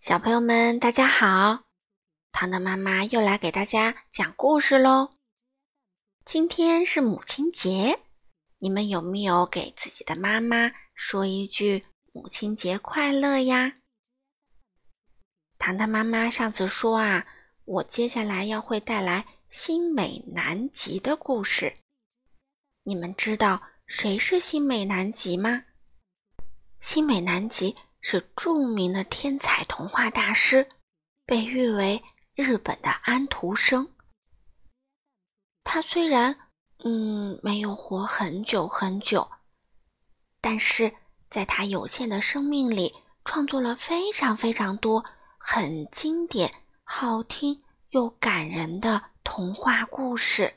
小朋友们，大家好！糖糖妈妈又来给大家讲故事喽。今天是母亲节，你们有没有给自己的妈妈说一句“母亲节快乐”呀？糖糖妈妈上次说啊，我接下来要会带来新美南极的故事。你们知道谁是新美南极吗？新美南极。是著名的天才童话大师，被誉为日本的安徒生。他虽然嗯没有活很久很久，但是在他有限的生命里，创作了非常非常多很经典、好听又感人的童话故事。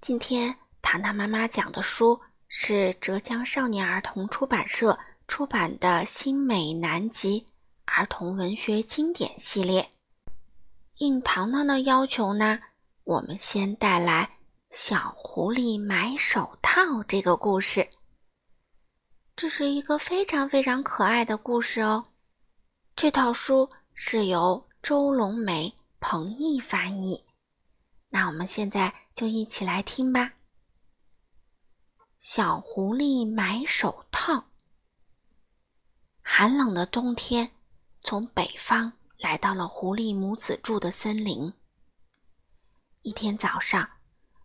今天糖糖妈妈讲的书是浙江少年儿童出版社。出版的《新美南极儿童文学经典系列》，应糖糖的要求呢，我们先带来《小狐狸买手套》这个故事。这是一个非常非常可爱的故事哦。这套书是由周龙梅、彭毅翻译。那我们现在就一起来听吧，《小狐狸买手套》。寒冷的冬天，从北方来到了狐狸母子住的森林。一天早上，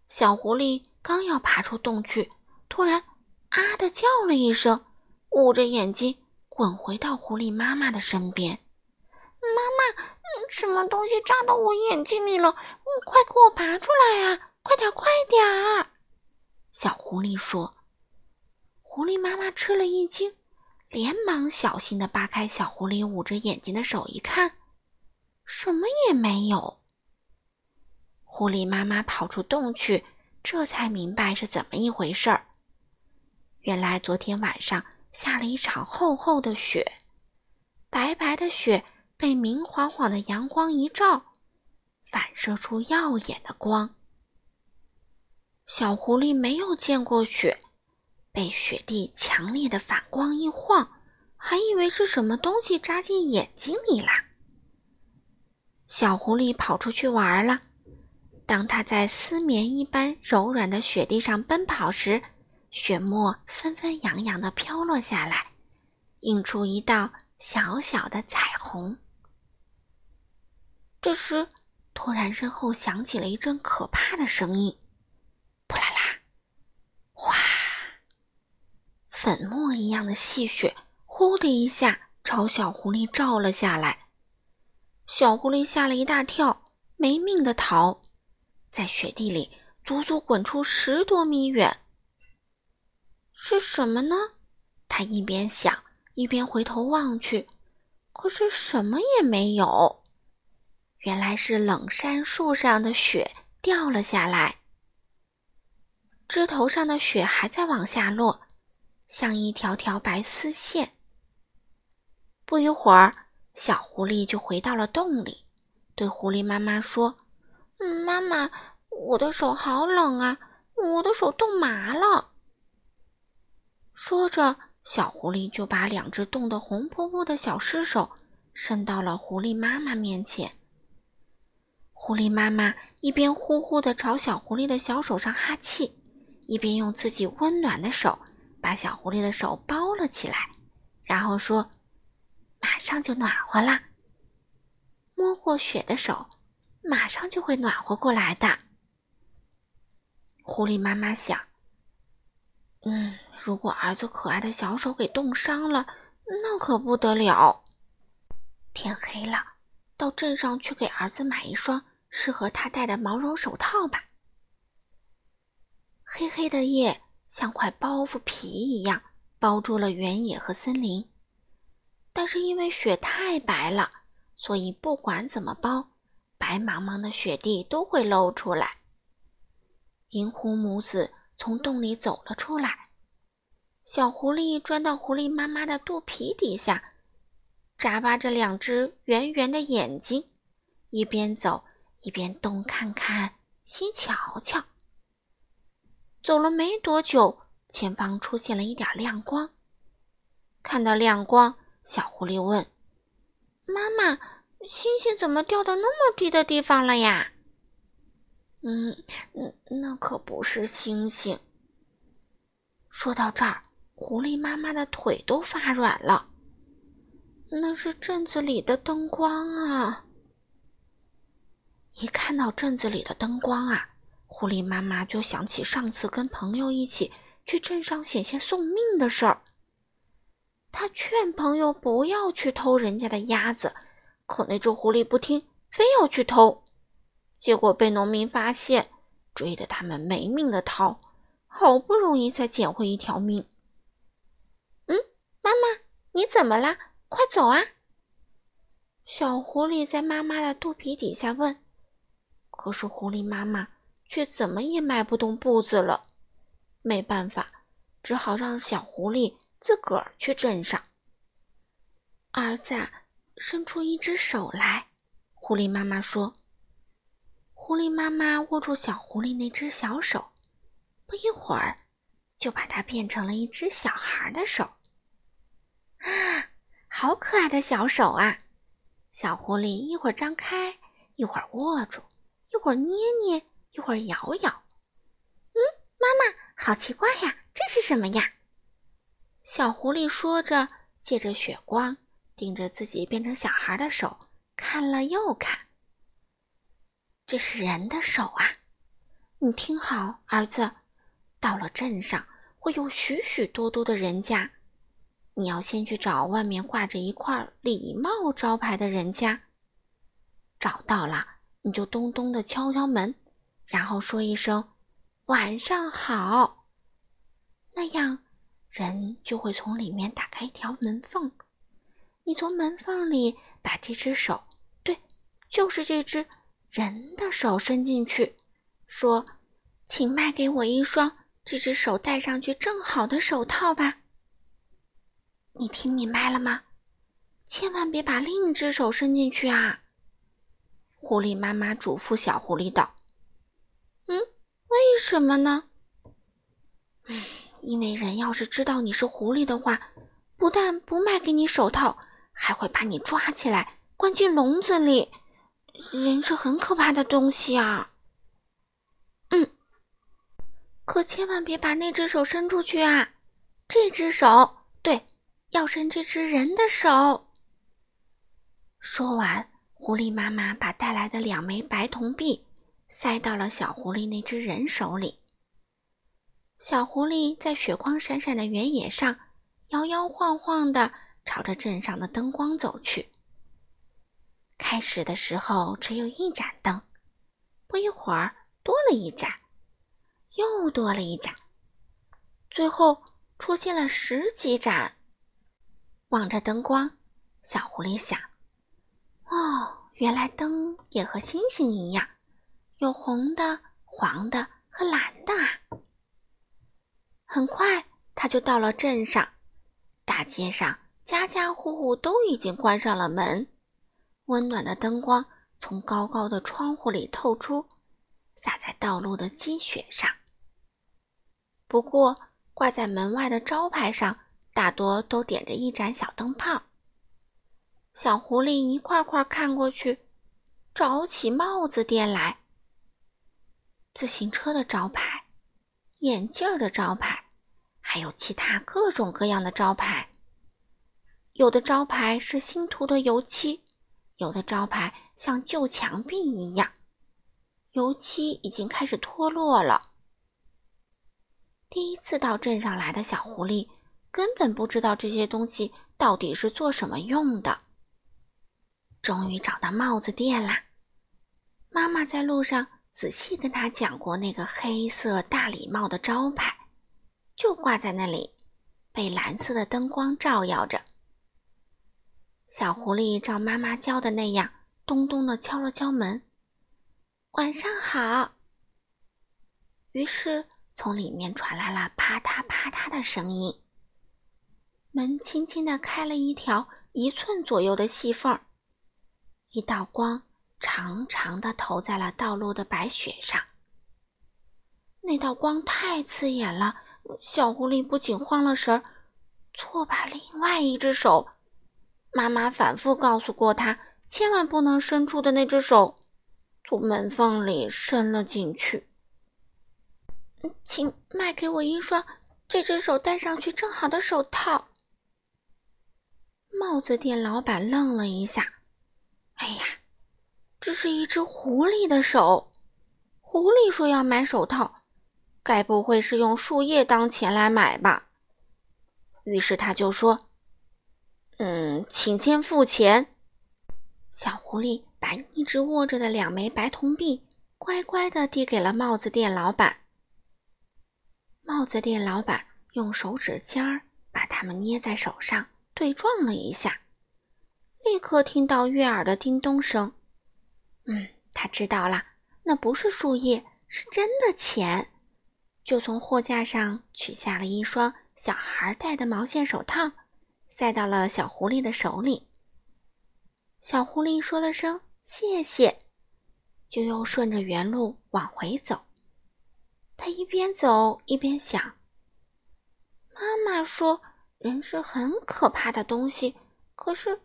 小狐狸刚要爬出洞去，突然“啊”的叫了一声，捂着眼睛滚回到狐狸妈妈的身边。“妈妈，什么东西扎到我眼睛里了？快给我拔出来呀！快点，快点儿！”小狐狸说。狐狸妈妈吃了一惊。连忙小心地扒开小狐狸捂着眼睛的手，一看，什么也没有。狐狸妈妈跑出洞去，这才明白是怎么一回事儿。原来昨天晚上下了一场厚厚的雪，白白的雪被明晃晃的阳光一照，反射出耀眼的光。小狐狸没有见过雪。被雪地强烈的反光一晃，还以为是什么东西扎进眼睛里啦。小狐狸跑出去玩了。当它在丝绵一般柔软的雪地上奔跑时，雪沫纷纷扬扬地飘落下来，映出一道小小的彩虹。这时，突然身后响起了一阵可怕的声音。粉末一样的细雪，呼的一下朝小狐狸照了下来。小狐狸吓了一大跳，没命的逃，在雪地里足足滚出十多米远。是什么呢？他一边想，一边回头望去，可是什么也没有。原来是冷杉树上的雪掉了下来，枝头上的雪还在往下落。像一条条白丝线。不一会儿，小狐狸就回到了洞里，对狐狸妈妈说：“，妈妈，我的手好冷啊，我的手冻麻了。”说着，小狐狸就把两只冻得红扑扑的小尸手伸到了狐狸妈妈面前。狐狸妈妈一边呼呼地朝小狐狸的小手上哈气，一边用自己温暖的手。把小狐狸的手包了起来，然后说：“马上就暖和啦。摸过雪的手，马上就会暖和过来的。”狐狸妈妈想：“嗯，如果儿子可爱的小手给冻伤了，那可不得了。天黑了，到镇上去给儿子买一双适合他戴的毛绒手套吧。”黑黑的夜。像块包袱皮一样包住了原野和森林，但是因为雪太白了，所以不管怎么包，白茫茫的雪地都会露出来。银狐母子从洞里走了出来，小狐狸钻到狐狸妈妈的肚皮底下，眨巴着两只圆圆的眼睛，一边走一边东看看西瞧瞧。走了没多久，前方出现了一点亮光。看到亮光，小狐狸问：“妈妈，星星怎么掉到那么低的地方了呀？嗯，那可不是星星。说到这儿，狐狸妈妈的腿都发软了。那是镇子里的灯光啊！一看到镇子里的灯光啊，狐狸妈妈就想起上次跟朋友一起去镇上险些送命的事儿。他劝朋友不要去偷人家的鸭子，可那只狐狸不听，非要去偷。结果被农民发现，追得他们没命的逃，好不容易才捡回一条命。嗯，妈妈，你怎么了？快走啊！小狐狸在妈妈的肚皮底下问。可是狐狸妈妈却怎么也迈不动步子了。没办法，只好让小狐狸自个儿去镇上。儿子，伸出一只手来。狐狸妈妈说。狐狸妈妈握住小狐狸那只小手，不一会儿，就把它变成了一只小孩的手。啊，好可爱的小手啊！小狐狸一会儿张开，一会儿握住，一会儿捏捏，一会儿摇摇。嗯，妈妈，好奇怪呀，这是什么呀？小狐狸说着，借着雪光，盯着自己变成小孩的手，看了又看。这是人的手啊！你听好，儿子，到了镇上会有许许多多的人家，你要先去找外面挂着一块礼貌招牌的人家。找到了，你就咚咚的敲敲门，然后说一声“晚上好”，那样人就会从里面打开一条门缝，你从门缝里把这只手，对，就是这只。人的手伸进去，说：“请卖给我一双这只手戴上去正好的手套吧。”你听明白了吗？千万别把另一只手伸进去啊！狐狸妈妈嘱咐小狐狸道：“嗯，为什么呢？”“，因为人要是知道你是狐狸的话，不但不卖给你手套，还会把你抓起来关进笼子里。”人是很可怕的东西啊！嗯，可千万别把那只手伸出去啊！这只手，对，要伸这只人的手。说完，狐狸妈妈把带来的两枚白铜币塞到了小狐狸那只人手里。小狐狸在雪光闪闪的原野上摇摇晃晃的朝着镇上的灯光走去。开始的时候只有一盏灯，不一会儿多了一盏，又多了一盏，最后出现了十几盏。望着灯光，小狐狸想：“哦，原来灯也和星星一样，有红的、黄的和蓝的啊！”很快，他就到了镇上，大街上家家户户都已经关上了门。温暖的灯光从高高的窗户里透出，洒在道路的积雪上。不过，挂在门外的招牌上大多都点着一盏小灯泡。小狐狸一块块看过去，找起帽子店来。自行车的招牌，眼镜儿的招牌，还有其他各种各样的招牌。有的招牌是新涂的油漆。有的招牌像旧墙壁一样，油漆已经开始脱落了。第一次到镇上来的小狐狸根本不知道这些东西到底是做什么用的。终于找到帽子店啦！妈妈在路上仔细跟他讲过那个黑色大礼帽的招牌，就挂在那里，被蓝色的灯光照耀着。小狐狸照妈妈教的那样，咚咚的敲了敲门。晚上好。于是从里面传来了啪嗒啪嗒的声音。门轻轻的开了一条一寸左右的细缝，一道光长长的投在了道路的白雪上。那道光太刺眼了，小狐狸不仅慌了神儿，错把另外一只手。妈妈反复告诉过他，千万不能伸出的那只手，从门缝里伸了进去。请卖给我一双这只手戴上去正好的手套。帽子店老板愣了一下，哎呀，这是一只狐狸的手。狐狸说要买手套，该不会是用树叶当钱来买吧？于是他就说：“嗯，请先付钱。”小狐狸把一直握着的两枚白铜币乖乖地递给了帽子店老板。帽子店老板用手指尖儿把它们捏在手上，对撞了一下，立刻听到悦耳的叮咚声。嗯，他知道了，那不是树叶，是真的钱。就从货架上取下了一双小孩戴的毛线手套，塞到了小狐狸的手里。小狐狸说了声谢谢，就又顺着原路往回走。他一边走一边想：“妈妈说人是很可怕的东西，可是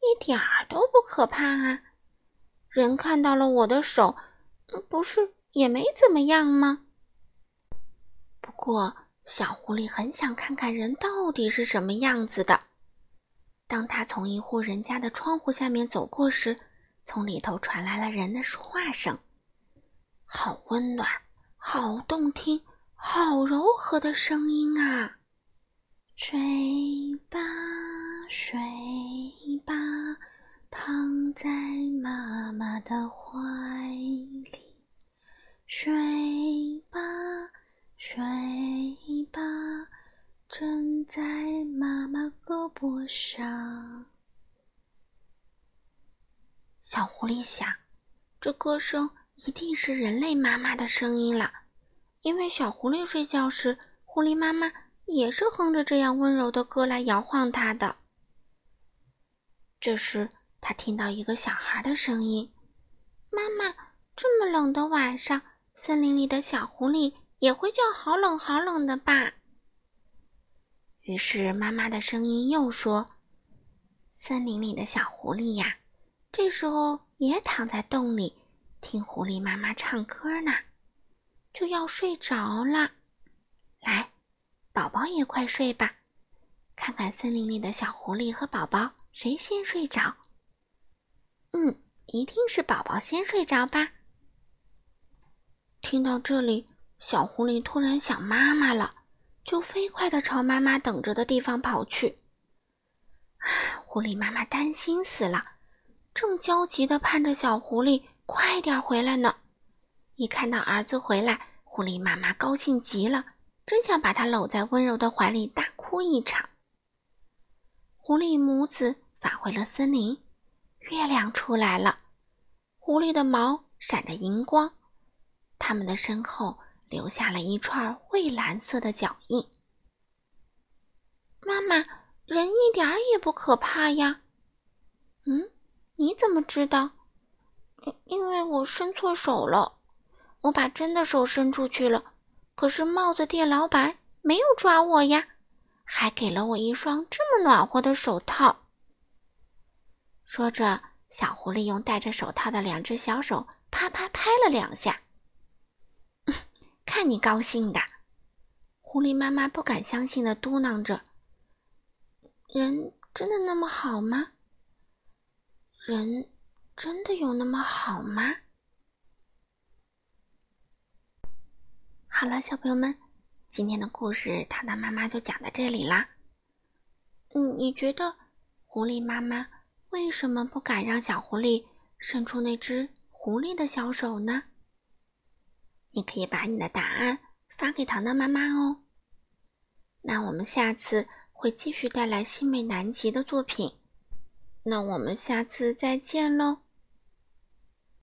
一点儿都不可怕啊！人看到了我的手，不是也没怎么样吗？”不过，小狐狸很想看看人到底是什么样子的。当他从一户人家的窗户下面走过时，从里头传来了人的说话声，好温暖。好动听，好柔和的声音啊！睡吧，睡吧，躺在妈妈的怀里。睡吧，睡吧，枕在妈妈胳膊上。小狐狸想，这歌声。一定是人类妈妈的声音了，因为小狐狸睡觉时，狐狸妈妈也是哼着这样温柔的歌来摇晃它的。这时，他听到一个小孩的声音：“妈妈，这么冷的晚上，森林里的小狐狸也会叫好冷好冷的吧？”于是，妈妈的声音又说：“森林里的小狐狸呀，这时候也躺在洞里。”听狐狸妈妈唱歌呢，就要睡着了。来，宝宝也快睡吧，看看森林里的小狐狸和宝宝谁先睡着。嗯，一定是宝宝先睡着吧。听到这里，小狐狸突然想妈妈了，就飞快地朝妈妈等着的地方跑去。狐狸妈妈担心死了，正焦急地盼着小狐狸。快点回来呢！一看到儿子回来，狐狸妈妈高兴极了，真想把他搂在温柔的怀里大哭一场。狐狸母子返回了森林，月亮出来了，狐狸的毛闪着银光，它们的身后留下了一串蔚蓝色的脚印。妈妈，人一点儿也不可怕呀。嗯，你怎么知道？因为我伸错手了，我把真的手伸出去了，可是帽子店老板没有抓我呀，还给了我一双这么暖和的手套。说着，小狐狸用戴着手套的两只小手啪啪拍了两下。看你高兴的，狐狸妈妈不敢相信的嘟囔着：“人真的那么好吗？人？”真的有那么好吗？好了，小朋友们，今天的故事糖糖妈妈就讲到这里啦。嗯，你觉得狐狸妈妈为什么不敢让小狐狸伸出那只狐狸的小手呢？你可以把你的答案发给糖糖妈妈哦。那我们下次会继续带来新美南极的作品。那我们下次再见喽。